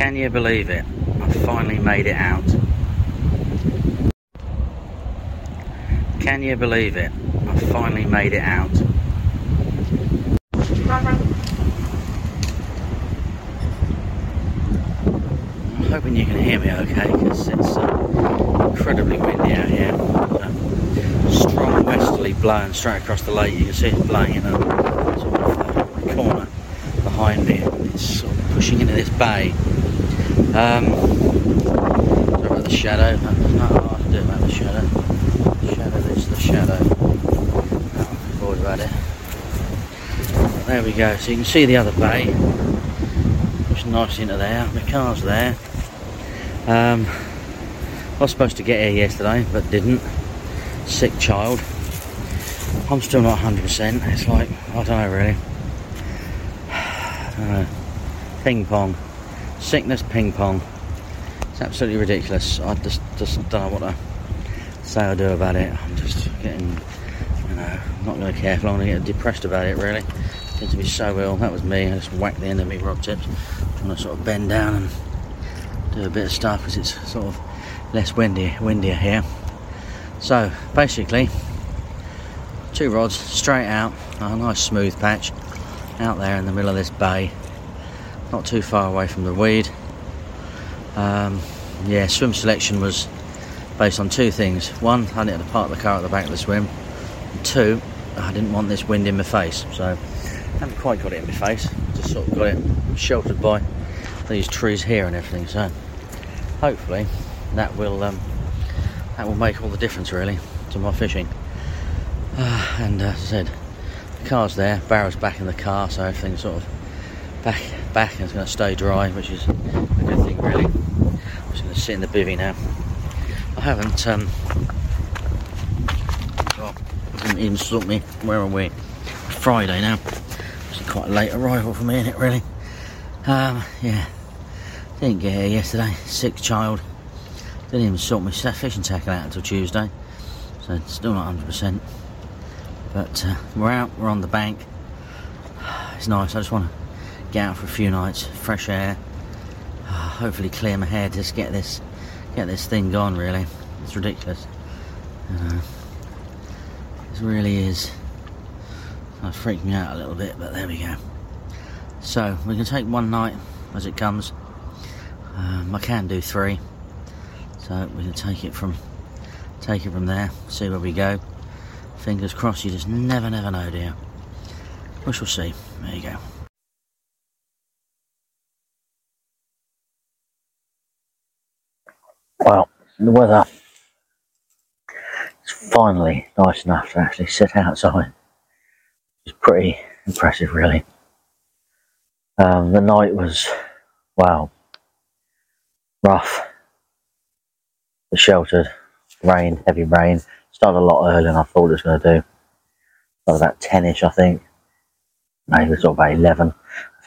Can you believe it? I finally made it out. Can you believe it? I finally made it out. I'm hoping you can hear me okay because it's uh, incredibly windy out here. Uh, strong westerly blowing straight across the lake. You can see it blowing in a sort of uh, corner behind me. It's sort of pushing into this bay. Um, sorry about the shadow. There's not a lot to do about the shadow. Shadow is the shadow. Oh, bored about it. There we go. So you can see the other bay. It's nice into there. The car's there. Um, I was supposed to get here yesterday, but didn't. Sick child. I'm still not 100%. It's like, I don't know really. Don't know. Ping pong. Sickness ping pong. It's absolutely ridiculous. I just, just don't know what to say or do about it. I'm just getting, you know, not going to care. I'm going to get depressed about it really. I seem to be so ill. That was me. I just whacked the end of me rod tips. Trying to sort of bend down and do a bit of stuff because it's sort of less windy, windier here. So basically, two rods straight out, a nice smooth patch out there in the middle of this bay, not too far away from the weed. Um, yeah, swim selection was based on two things. One, I needed to park the car at the back of the swim. And two, I didn't want this wind in my face, so I haven't quite got it in my face. Just sort of got it sheltered by these trees here and everything. So hopefully that will um, that will make all the difference really to my fishing. Uh, and uh, as I said, the car's there, barrel's back in the car, so everything's sort of back back and it's going to stay dry, which is a good thing really. I'm just going to sit in the bivvy now. I haven't um, well, didn't even sort me. Where are we? Friday now. It's quite a late arrival for me, isn't it? Really? Um, yeah. Didn't get here yesterday. Sick child. Didn't even sort my fishing tackle out until Tuesday. So still not 100%. But uh, we're out, we're on the bank. It's nice. I just want to get out for a few nights, fresh air. Uh, hopefully clear my head, just get this get this thing gone really. It's ridiculous. Uh, it really is. That freaked me out a little bit, but there we go. So we can take one night as it comes. Um, I can do three, so we can take it from take it from there. See where we go. Fingers crossed. You just never, never know, dear. We shall see. There you go. Well, the weather is finally nice enough to actually sit outside. It's pretty impressive, really. Um, the night was, wow, rough. The sheltered, rain, heavy rain. Started a lot earlier than I thought it was going to do. Started about 10ish, I think. Maybe sort of about 11.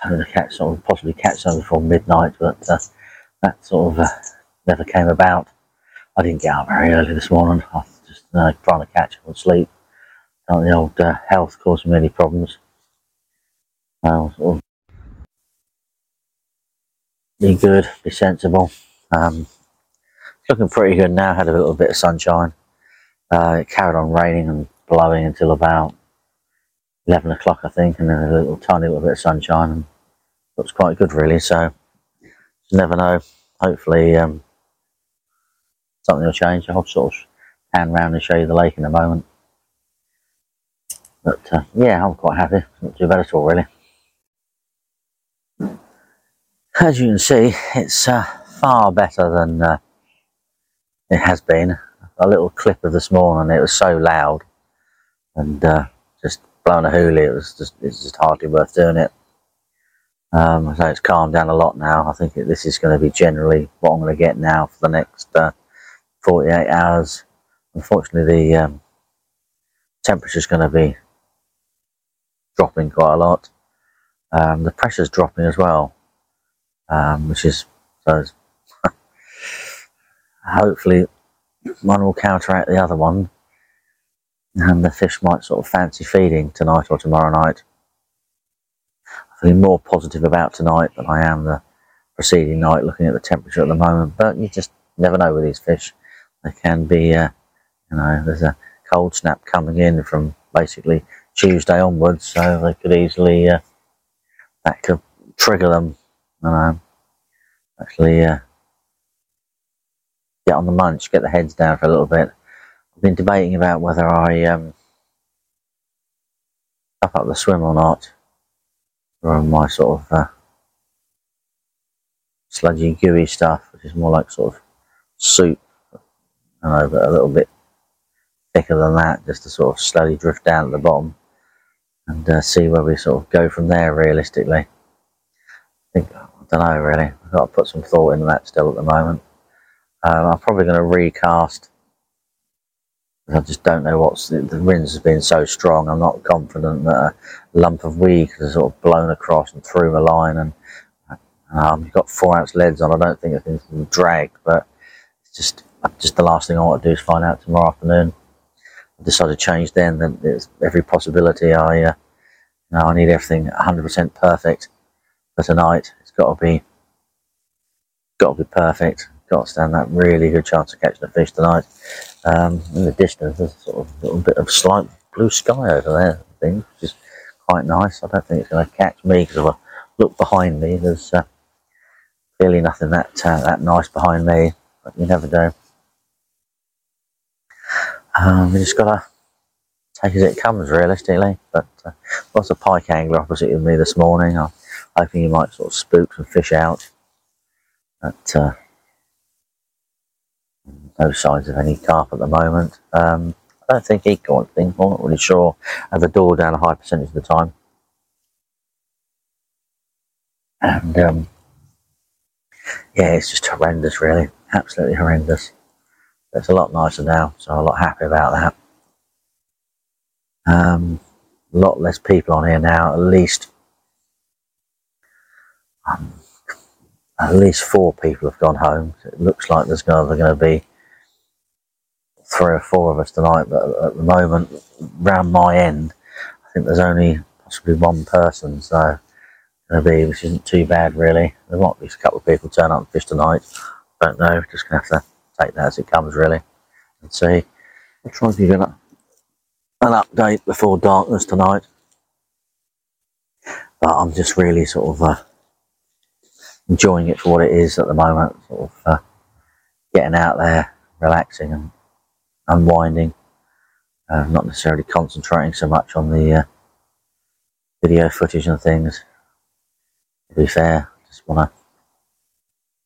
I've had to catch, sort of possibly catch some before midnight, but uh, that sort of uh, never came about. I didn't get up very early this morning. I was just uh, trying to catch up on sleep. The old uh, health causing me any problems. Uh, sort of be good, be sensible. Um, looking pretty good now. Had a little bit of sunshine. Uh, it carried on raining and blowing until about 11 o'clock, I think, and then a little tiny little bit of sunshine. And looks quite good, really. So, never know. Hopefully, um, something will change. I'll sort of pan round and show you the lake in a moment. But uh, yeah, I'm quite happy. Not too bad at all, really. As you can see, it's uh, far better than uh, it has been. A little clip of this morning, it was so loud and uh, just blowing a hoolie. It was just it's just hardly worth doing it. Um, so it's calmed down a lot now. I think this is going to be generally what I'm going to get now for the next uh, 48 hours. Unfortunately, the um, temperature is going to be dropping quite a lot. Um, the pressure's dropping as well, um, which is so. hopefully, one will counteract the other one, and the fish might sort of fancy feeding tonight or tomorrow night. I'm feeling more positive about tonight than I am the preceding night, looking at the temperature at the moment. But you just never know with these fish. They can be, uh, you know, there's a cold snap coming in from basically Tuesday onwards, so they could easily uh, that could trigger them. You know, actually uh, get on the munch, get the heads down for a little bit. I've been debating about whether I um, up up the swim or not, or my sort of uh, sludgy, gooey stuff, which is more like sort of soup, know, but a little bit thicker than that, just to sort of slowly drift down at the bottom and uh, see where we sort of go from there realistically. I think, I don't know really, I've got to put some thought into that still at the moment. Um, I'm probably going to recast. I just don't know what's the, the rinse has been so strong. I'm not confident that a lump of weed has sort of blown across and through my line. And um, you've got four ounce leads on. I don't think it's been dragged, but it's just just the last thing I want to do is find out tomorrow afternoon. I decided to change then. Then there's every possibility. I uh, I need everything 100% perfect for tonight. It's got to be got to be perfect got to stand that really good chance of catching a fish tonight. Um, in the distance, there's sort of a little bit of slight blue sky over there, I think, which is quite nice. I don't think it's going to catch me because if I look behind me, there's uh, clearly nothing that uh, that nice behind me, but you never know. Um, we just got to take as it comes, realistically. But uh, lots of pike angler opposite of me this morning. I'm hoping he might sort of spook some fish out. But uh, no signs of any carp at the moment. Um, I don't think he got anything. I'm not really sure. Have the door down a high percentage of the time. And um, yeah, it's just horrendous, really. Absolutely horrendous. It's a lot nicer now, so I'm a lot happy about that. Um, a lot less people on here now, at least. Um, at least four people have gone home. It looks like there's going to be three or four of us tonight, but at the moment, round my end, I think there's only possibly one person, so going to be, which isn't too bad really. There might be a couple of people turn up fish tonight. Don't know. Just to have to take that as it comes really, and see. I'll try to give you an, an update before darkness tonight. But I'm just really sort of uh, enjoying it for what it is at the moment. Sort of uh, getting out there, relaxing, and unwinding. Uh, not necessarily concentrating so much on the uh, video footage and things. To be fair, just want to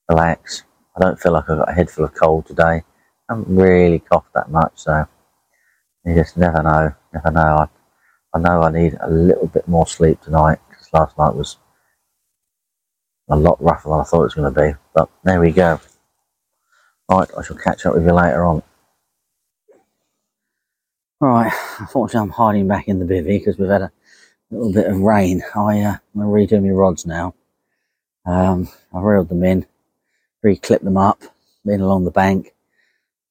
relax. I don't feel like I've got a head full of cold today. I haven't really coughed that much, so you just never know. Never know. I, I know I need a little bit more sleep tonight because last night was a lot rougher than I thought it was going to be. But there we go. Right, I shall catch up with you later on. Right, unfortunately I'm hiding back in the bivvy because we've had a little bit of rain. I, uh, I'm going to redo my rods now. Um, I've reeled them in, re-clipped them up, in along the bank,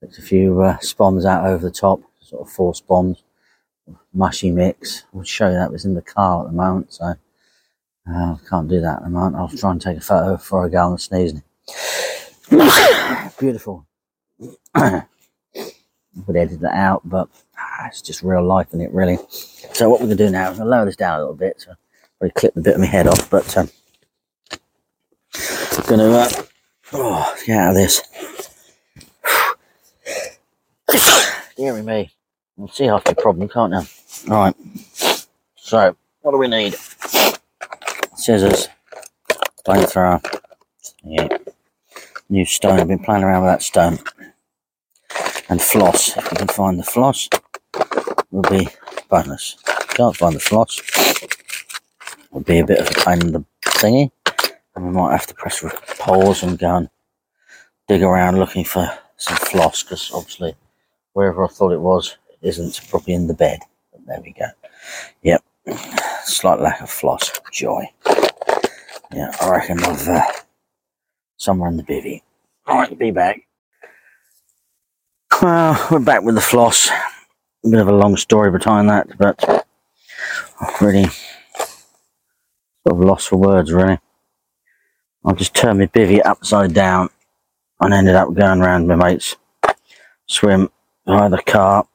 There's a few uh, spombs out over the top, sort of four spombs, mushy mix. I'll show you that was in the car at the moment, so uh, I can't do that at the moment. I'll try and take a photo before I go on sneezing. Beautiful. would edit that out, but ah, it's just real life in it, really. So what we're to do now is I'll lower this down a little bit, so probably clip the bit of my head off, but um, to uh, oh, get out of this. Dear me, we'll see half the problem, can't you? All right. So what do we need? Scissors, flamethrower, yeah, new stone. I've been playing around with that stone and floss. If you can find the floss, will be bonus. Can't find the floss, will be a bit of a pain in the thingy, and we might have to press pause and go and dig around looking for some floss because obviously wherever I thought it was, isn't probably in the bed. But there we go. Yep, slight lack of floss. Joy. Yeah, I reckon I've uh, somewhere in the bivvy. All right, be back. Well, we're back with the floss. A bit of a long story behind that, but I'm really sort of lost for words, really. I just turned my bivvy upside down and ended up going round my mate's swim by the car.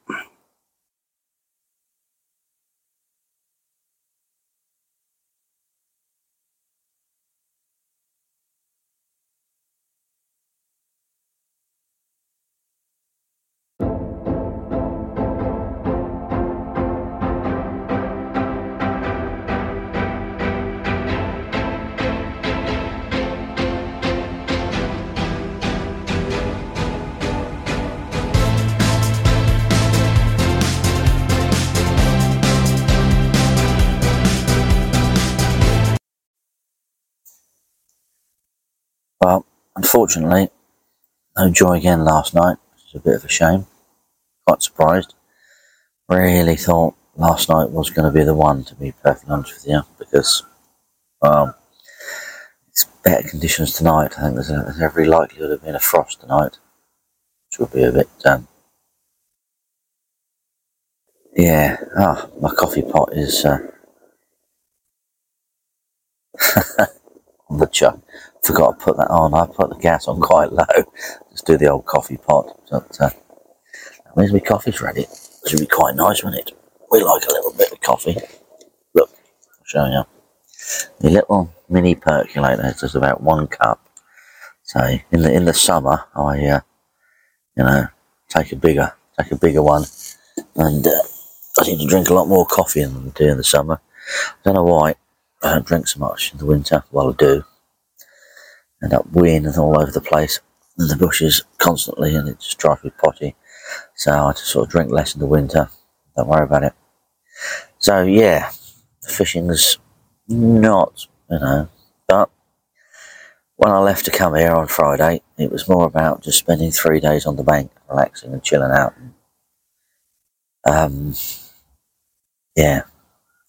Unfortunately, no joy again last night, which is a bit of a shame. Quite surprised. Really thought last night was going to be the one, to be perfectly honest with you, because, well, it's better conditions tonight. I think there's, a, there's every likelihood of being a frost tonight, which will be a bit, um, yeah, ah, my coffee pot is, uh, on the chuck. Forgot to put that on. I put the gas on quite low. Just do the old coffee pot. But, uh, where's my coffee's ready? Should be quite nice, wouldn't it? We like a little bit of coffee. Look, I'll show you. The little mini percolator is just about one cup. So in the in the summer, I uh, you know take a bigger take a bigger one, and uh, I seem to drink a lot more coffee than I do in the summer. I don't know why. I don't drink so much in the winter. Well, I do. End up weeing and all over the place in the bushes constantly, and it just drives me potty. So I just sort of drink less in the winter. Don't worry about it. So yeah, fishing's not, you know, but when I left to come here on Friday, it was more about just spending three days on the bank, relaxing and chilling out. Um, yeah,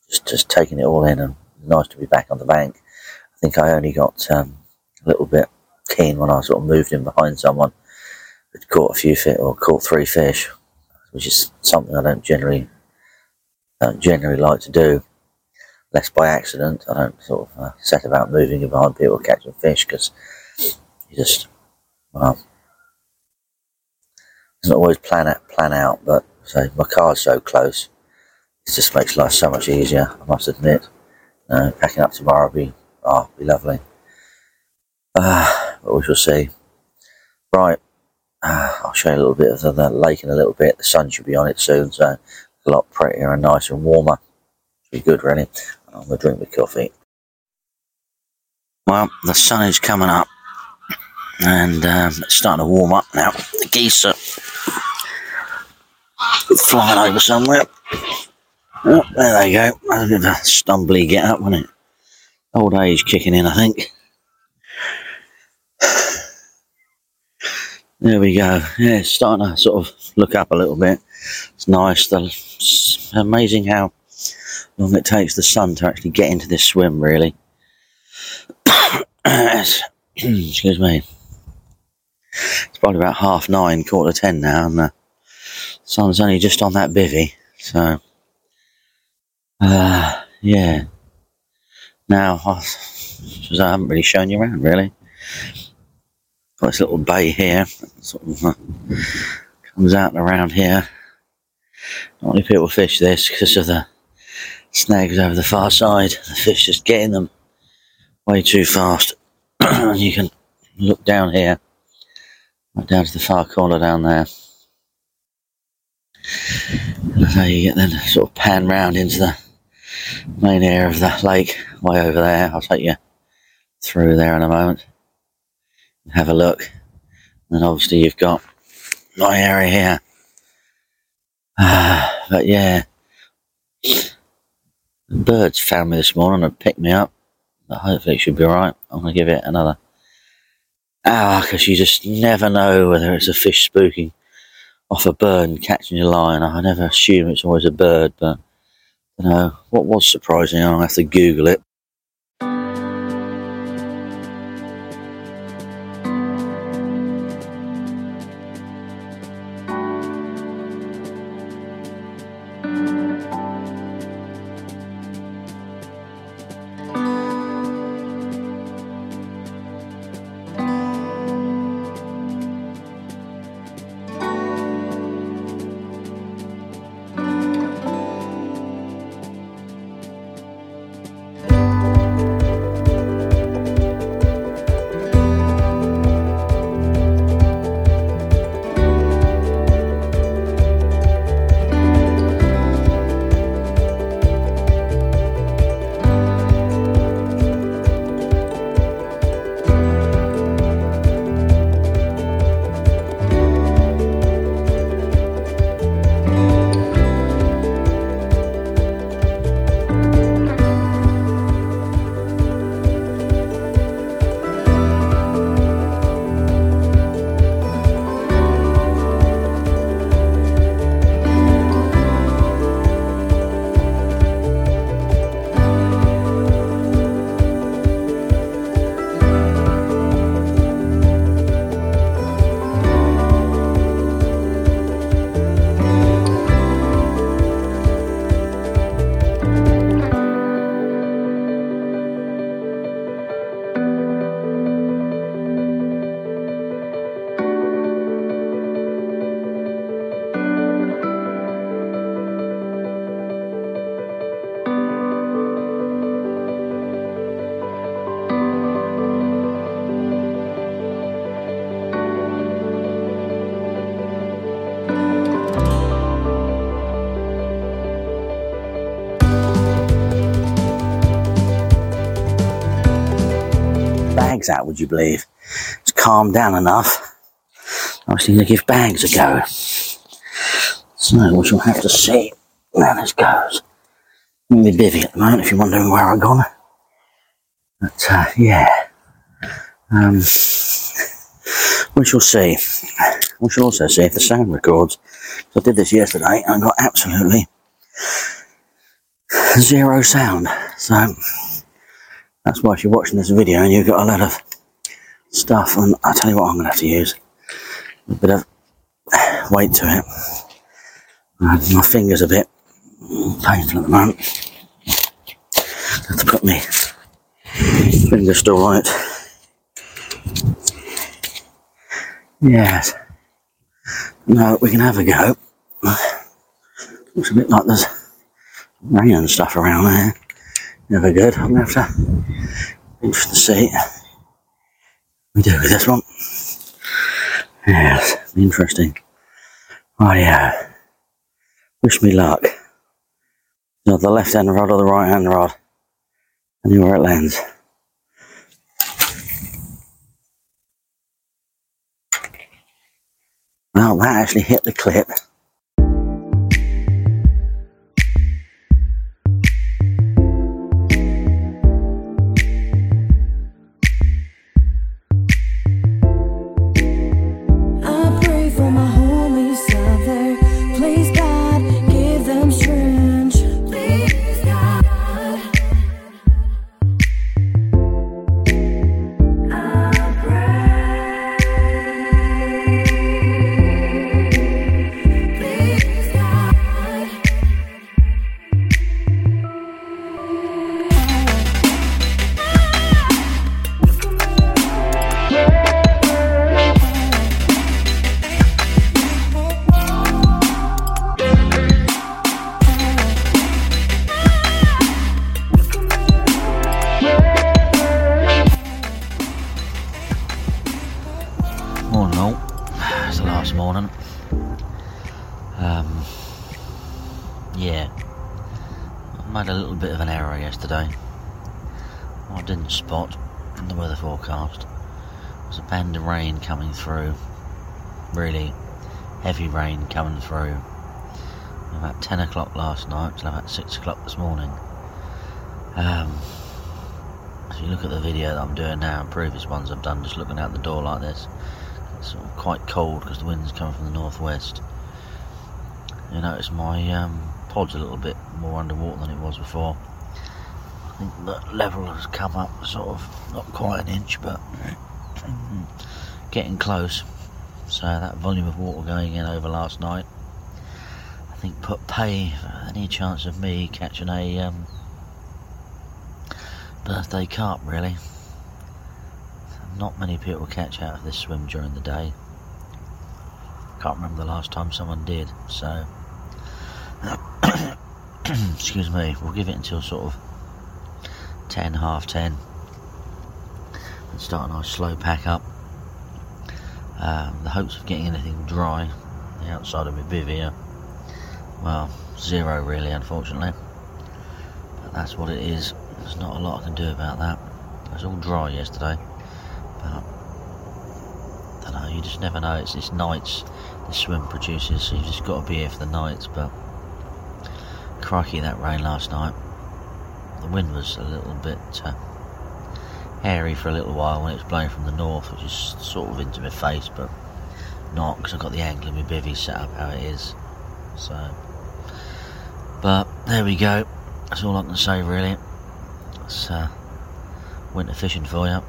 just just taking it all in, and nice to be back on the bank. I think I only got um, a little bit keen when I sort of moved in behind someone who'd caught a few fish or caught three fish, which is something I don't generally don't generally like to do. Less by accident. I don't sort of uh, set about moving in behind people catching fish because you just well doesn't always plan out plan out. But so my car's so close, it just makes life so much easier. I must admit. Uh, packing up tomorrow will be oh, be lovely. Uh, but we shall see. Right, uh, I'll show you a little bit of the, the, lake in a little bit. The sun should be on it soon, so it's a lot prettier and nicer and warmer. Should be good, really. I'm gonna drink my coffee. Well, the sun is coming up, and um, it's starting to warm up now. The geese are flying over somewhere. Oh, there they go. That was a stumbly get up, wasn't it? Old age kicking in, I think. There we go. Yeah, it's starting to sort of look up a little bit. It's nice. It's amazing how long it takes the sun to actually get into this swim, really. Excuse me. It's probably about half nine, quarter ten now, and the sun's only just on that bivvy. So, uh, yeah. Now, I haven't really shown you around, really. Got this little bay here, sort of uh, comes out and around here. Not many people fish this because of the snags over the far side. The fish just getting them way too fast. you can look down here, right down to the far corner down there. That's how you get then sort of pan round into the main area of the lake, way over there. I'll take you through there in a moment. Have a look. And obviously you've got my area here. Uh, but yeah, the birds found me this morning and picked me up. But hopefully it should be alright. I'm going to give it another hour because you just never know whether it's a fish spooking off a bird and catching your line. I never assume it's always a bird, but you know what was surprising. I'll have to Google it. Bags out, would you believe? It's calmed down enough. I was thinking to give bags a go. So we shall have to see how this goes. I'm in the bivvy at the moment if you're wondering where I've gone. But uh, yeah. Um, we shall see. We shall also see if the sound records. I did this yesterday and I got absolutely zero sound. So that's why if you're watching this video and you've got a lot of stuff, and I'll tell you what I'm going to have to use a bit of weight to it. Uh, my fingers a bit painful at the moment. Have to put me finger still it. Yes. No, we can have a go. Looks a bit like there's rain and stuff around there. Never good. I'm gonna have to interested to see we do with this one. Yes, interesting. Oh yeah. Wish me luck. Not the left hand rod or the right hand rod. Anywhere it lands. Well, that actually hit the clip. I didn't spot in the weather forecast was a band of rain coming through. Really heavy rain coming through. About 10 o'clock last night till about 6 o'clock this morning. Um, if you look at the video that I'm doing now previous ones I've done just looking out the door like this, it's sort of quite cold because the wind's coming from the northwest. You notice my um, pod's a little bit more underwater than it was before. Think the level has come up sort of not quite an inch, but getting close. So that volume of water going in over last night, I think put pay any chance of me catching a um, birthday carp really. Not many people catch out of this swim during the day. Can't remember the last time someone did, so excuse me, we'll give it until sort of ten, half ten and start a nice slow pack up. Um, the hopes of getting anything dry the outside of my bivvy well, zero really unfortunately. But that's what it is. There's not a lot I can do about that. It was all dry yesterday. But I don't know, you just never know. It's, it's nights the swim produces, so you've just got to be here for the nights. But crikey, that rain last night. Wind was a little bit uh, hairy for a little while when it was blowing from the north, which is sort of into my face, but not because I've got the angle in my bivvy set up how it is. So, but there we go. That's all I can say really. It's uh, winter fishing for you.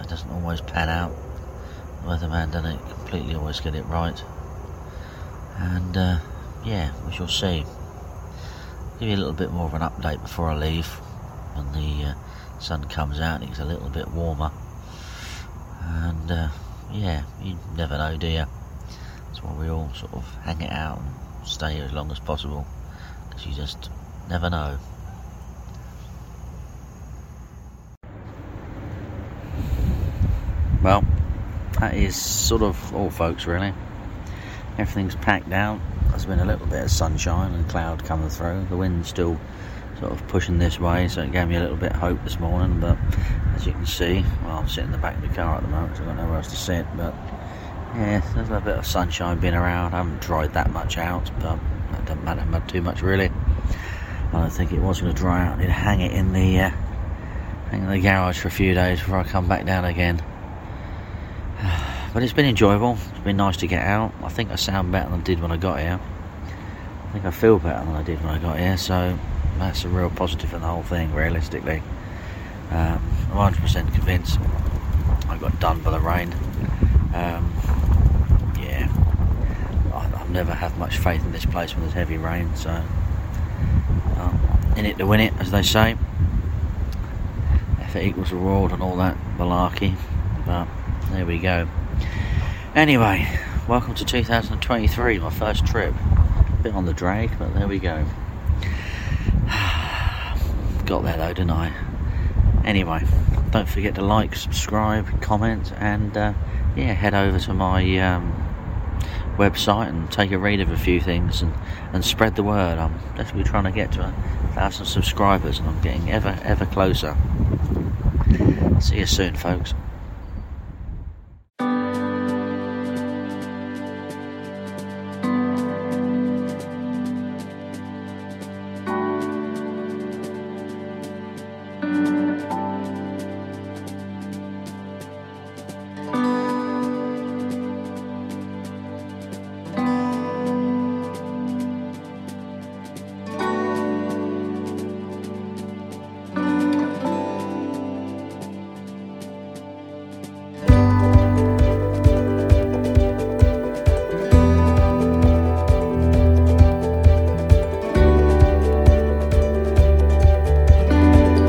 It doesn't always pan out. The weatherman doesn't completely always get it right. And uh, yeah, we shall see. Give you a little bit more of an update before I leave. When the uh, sun comes out, it gets a little bit warmer. And uh, yeah, you never know, do you? That's why we all sort of hang it out and stay here as long as possible. Because you just never know. Well, that is sort of all, folks, really. Everything's packed out. There's been a little bit of sunshine and cloud coming through. The wind's still sort of pushing this way, so it gave me a little bit of hope this morning. But as you can see, well, I'm sitting in the back of the car at the moment, so I've got nowhere else to sit. But yeah, there's a bit of sunshine being around. I haven't dried that much out, but that doesn't matter too much really. I don't think it was going to dry out. I need to hang it in the uh, hang it in the garage for a few days before I come back down again. But it's been enjoyable. It's been nice to get out. I think I sound better than I did when I got here. I think I feel better than I did when I got here. So that's a real positive in the whole thing. Realistically, um, I'm 100% convinced I got done by the rain. Um, yeah, I, I've never had much faith in this place when there's heavy rain. So um, in it to win it, as they say. Effort equals reward and all that malarkey. But there we go. Anyway, welcome to 2023, my first trip. A Bit on the drag, but there we go. Got there though, didn't I? Anyway, don't forget to like, subscribe, comment, and uh, yeah, head over to my um, website and take a read of a few things and, and spread the word. I'm definitely trying to get to a thousand subscribers, and I'm getting ever ever closer. See you soon, folks.